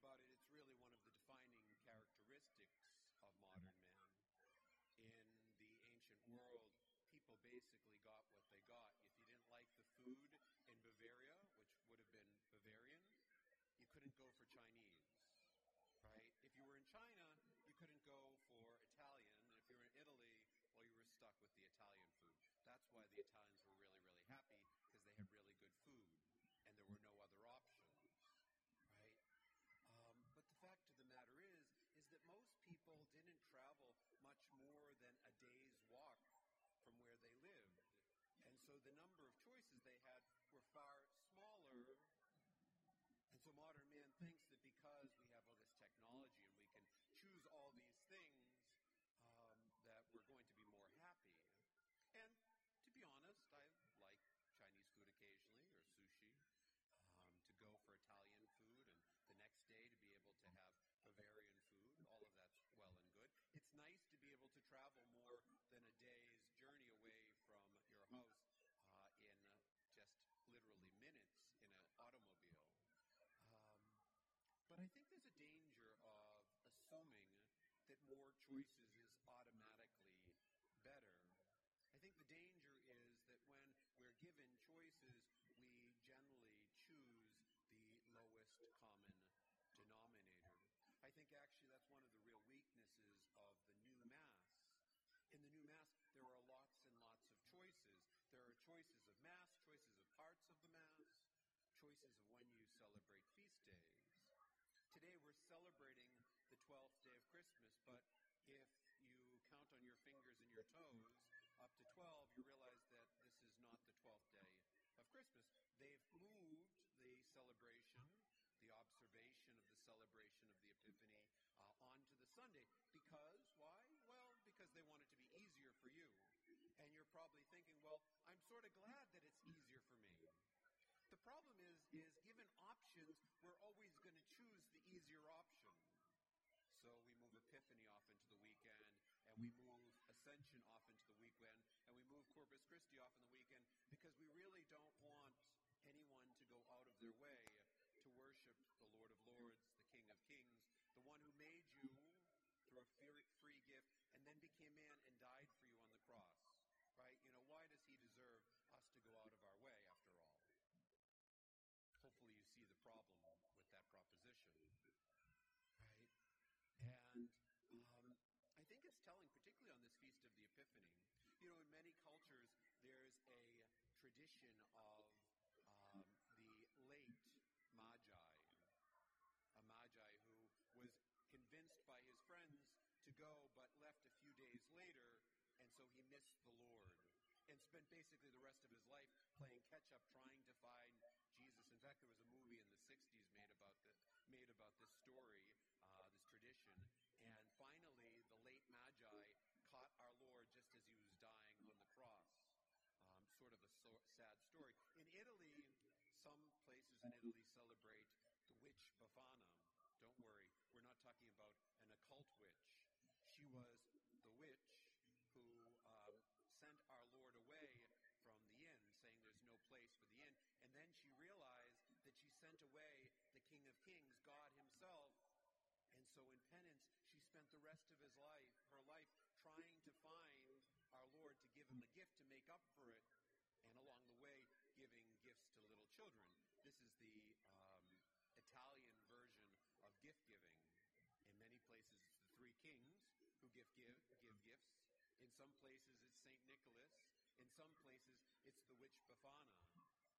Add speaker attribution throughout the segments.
Speaker 1: about it, it's really one of the defining characteristics of modern man. In the ancient world, people basically got what they got. If you didn't like the food in Bavaria, which would have been Bavarian, you couldn't go for Chinese, right? If you were in China, you couldn't go for Italian. And if you were in Italy, well, you were stuck with the Italian food. That's why the Italians were really, really happy because they had really good food and there were no other options, right? Um, but the fact of the matter is, is that most people didn't travel much more than a day's walk from where they lived. And so the number of choices they had were far smaller. And so modern man thinks that because we have all this technology and we can choose all these things, um, that we're going to be more happy. And to be honest, I like Chinese food occasionally or sushi. Um, to go for Italian food and the next day to be able to have Bavarian food, all of that's well and good. It's nice to be able to travel more than a day's journey away from your house uh, in uh, just literally minutes in an automobile. Um, but I think there's a danger of assuming that more choices is automatically better. I think the danger is that when we're given choices, we generally choose the lowest common denominator. I think actually that's one of the real weaknesses of the new Mass. In the new Mass, there are lots and lots of choices. There are choices of Mass, choices of parts of the Mass, choices of when you celebrate feast days. Today we're celebrating the 12th day Christmas, but if you count on your fingers and your toes up to 12, you realize that this is not the 12th day of Christmas. They've moved the celebration, the observation of the celebration of the Epiphany uh, onto the Sunday. Because, why? Well, because they want it to be easier for you. And you're probably thinking, well, I'm sort of glad that it's easier for me. The problem is, is given options, we're always going to choose the easier option. So we move Epiphany off into the weekend, and we move Ascension off into the weekend, and we move Corpus Christi off in the weekend because we really don't want anyone to go out of their way to worship the Lord of Lords, the King of Kings, the one who made you through a free gift and then became man and died for you on the cross. Right? You know, why does he deserve us to go out of our way after all? Hopefully you see the problem with that proposition. Right? And um, I think it's telling, particularly on this Feast of the Epiphany. You know, in many cultures, there's a tradition of um, the late Magi, a Magi who was convinced by his friends to go, but left a few days later, and so he missed the Lord and spent basically the rest of his life playing catch up, trying to find Jesus. In fact, there was a movie in the '60s made about this, made about this story, uh, this tradition, and finally, the late Magi caught our Lord just as he was dying on the cross. Um, sort of a so- sad story. In Italy, some places in Italy celebrate the witch Befana. Don't worry, we're not talking about an occult witch. She was the witch who um, sent our Lord away from the inn, saying there's no place for the inn. And then she realized that she sent away the King of Kings, God Himself. And so in penance, she spent the rest of his life, her life, trying to find our Lord to give him a gift to make up for it. And along the way, giving gifts to little children. This is the um, Italian version of gift giving. In many places, it's the three kings who give, give, give gifts. In some places, it's St. Nicholas. In some places, it's the witch Befana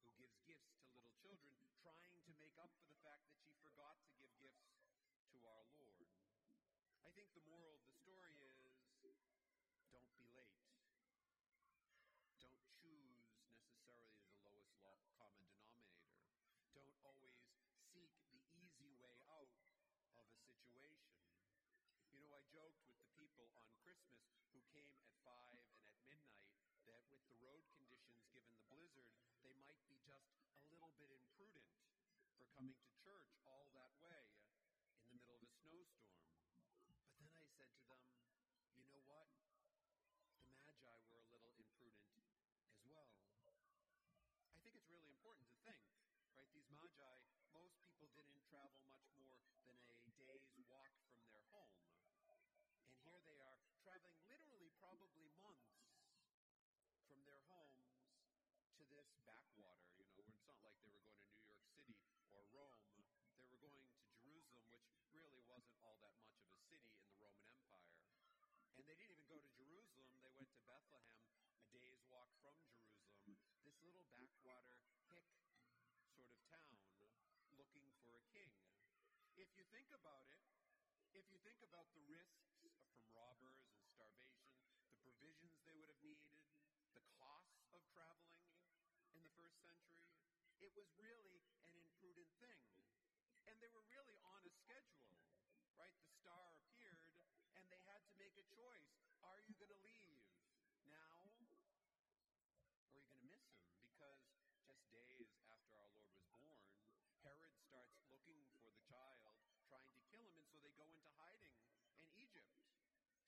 Speaker 1: who gives gifts to little children, trying to make up for the fact that she forgot to give gifts to our Lord. I think the moral of the story is don't be late. Don't choose necessarily the lowest common denominator. Don't always seek the easy way out of a situation. You know, I joked with the people on Christmas who came at 5 and at midnight that with the road conditions given the blizzard, they might be just a little bit imprudent for coming to church all that way in the middle of a snowstorm. But then I said to them, you know what? The Magi were a little imprudent as well. I think it's really important to think, right? These Magi, most people didn't travel much more than this backwater. You know, it's not like they were going to New York City or Rome. They were going to Jerusalem, which really wasn't all that much of a city in the Roman Empire. And they didn't even go to Jerusalem. They went to Bethlehem, a day's walk from Jerusalem. This little backwater hick sort of town looking for a king. If you think about it, if you think about the risks from robbers and starvation, the provisions they would have needed, the costs of traveling first century, it was really an imprudent thing. And they were really on a schedule, right? The star appeared, and they had to make a choice. Are you going to leave now, or are you going to miss him? Because just days after our Lord was born, Herod starts looking for the child, trying to kill him, and so they go into hiding in Egypt.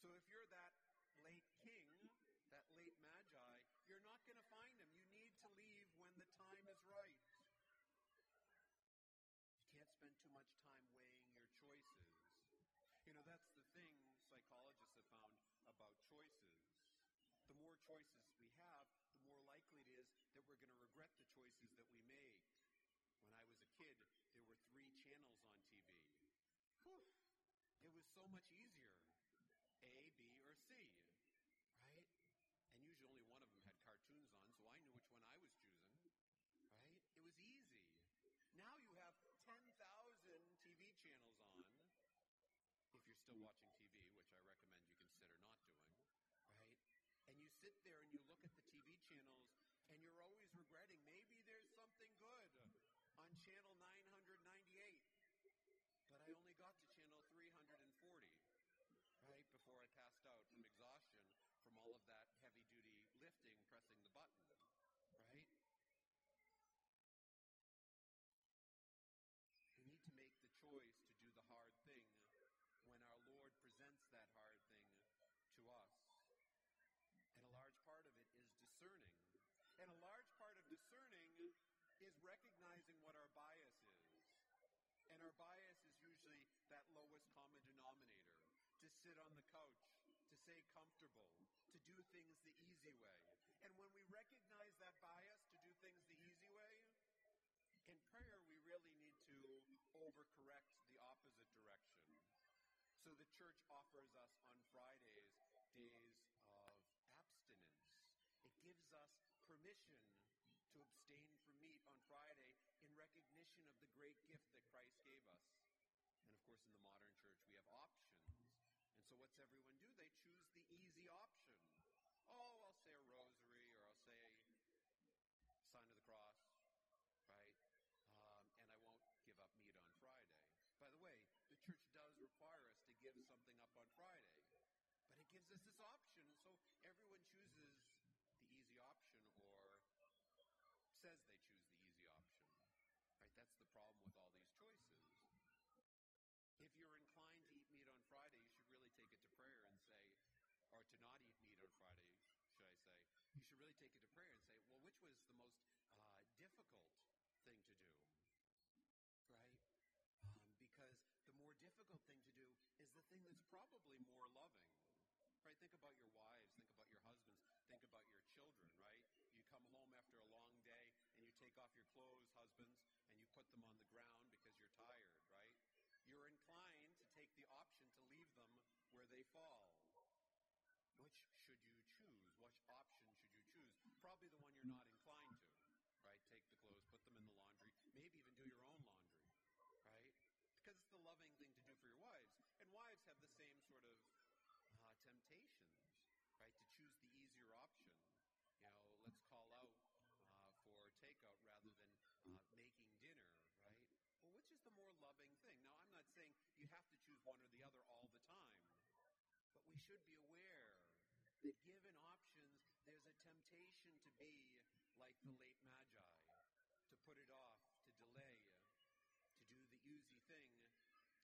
Speaker 1: So if you're that late king, that late magi, you're not going to find him. You need to leave when the time is right. You can't spend too much time weighing your choices. You know, that's the thing psychologists have found about choices. The more choices we have, the more likely it is that we're going to regret the choices that we make. When I was a kid, there were three channels on TV. Whew. It was so much easier. A, B, or C, right? And usually only one of them had cartoons on, so I knew which one I was choosing, right? It was easy. Now you have 10,000 TV channels on, if you're still hmm. watching TV, which I recommend you consider not doing, right? And you sit there and you look at the TV channels, and you're always regretting maybe there's something good on channel 998, but I only got to channel 340 right before I passed out from exhaustion from all of that heavy duty lifting, pressing the button, right? We need to make the choice to do the hard thing when our Lord presents that hard thing to us. And a large part of it is discerning. And a large part of discerning is recognizing what our bias is. And our bias is usually that lowest common denominator to sit on the couch, to stay comfortable, to do things the easy way. And when we recognize that bias to do things the easy way, in prayer we really need to overcorrect the opposite direction. So the church offers us on Fridays days of abstinence. It gives us permission to abstain from meat on Friday in recognition of the great gift that Christ gave us. And of course, in the modern church, we have options. And so, what's everyone do? They choose the easy option. Oh, I'll say a rosary, or I'll say sign of the cross, right? Um, and I won't give up meat on Friday. By the way, the church does require us to give something up on Friday, but it gives us this option. So everyone chooses the easy option, or says they choose the easy option. Right? That's the problem with all these choices. If you're inclined to eat meat on Friday, you should really take it to prayer and say, or to not eat meat on Friday, should I say, really take it to prayer and say, well, which was the most uh, difficult thing to do? Right? Um, because the more difficult thing to do is the thing that's probably more loving. Right? Think about your wives, think about your husbands, think about your children, right? You come home after a long day and you take off your clothes, husbands, and you put them on the ground because you're tired, right? You're inclined to take the option to leave them where they fall. Which should you choose? Which option should you choose? Probably the one you're not inclined to, right? Take the clothes, put them in the laundry, maybe even do your own laundry, right? Because it's the loving thing to do for your wives. And wives have the same sort of uh, temptations, right? To choose the easier option. You know, let's call out uh, for takeout rather than uh, making dinner, right? Well, which is the more loving thing? Now, I'm not saying you have to choose one or the other all the time, but we should be aware that given options, temptation to be like the late Magi, to put it off, to delay, to do the easy thing,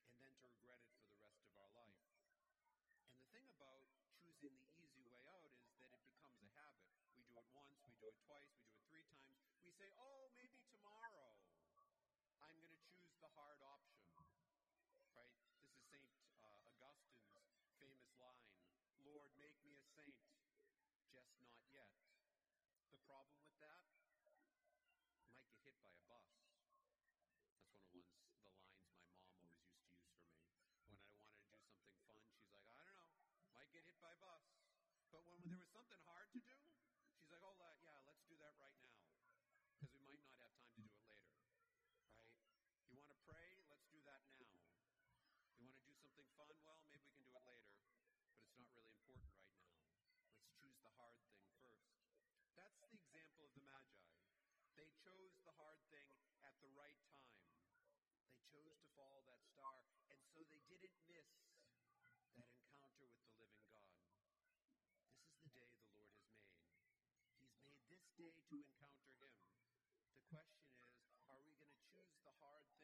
Speaker 1: and then to regret it for the rest of our life. And the thing about choosing the easy way out is that it becomes a habit. We do it once, we do it twice, we do it three times. We say, oh, maybe tomorrow I'm going to choose the hard option. Right? This is St. Uh, Augustine's famous line Lord, make me a saint, just not yet. Problem with that might get hit by a bus. That's one of the ones, the lines my mom always used to use for me. When I wanted to do something fun, she's like, I don't know, might get hit by a bus. But when there was something hard to do, she's like, oh, uh, yeah, let's do that right now. Because we might not have time to do it later. Right? You want to pray? Let's do that now. You want to do something fun? Well, maybe we can do it later. But it's not really important right now. Let's choose the hard thing first. That's the example of the Magi. They chose the hard thing at the right time. They chose to follow that star, and so they didn't miss that encounter with the living God. This is the day the Lord has made. He's made this day to encounter Him. The question is, are we going to choose the hard thing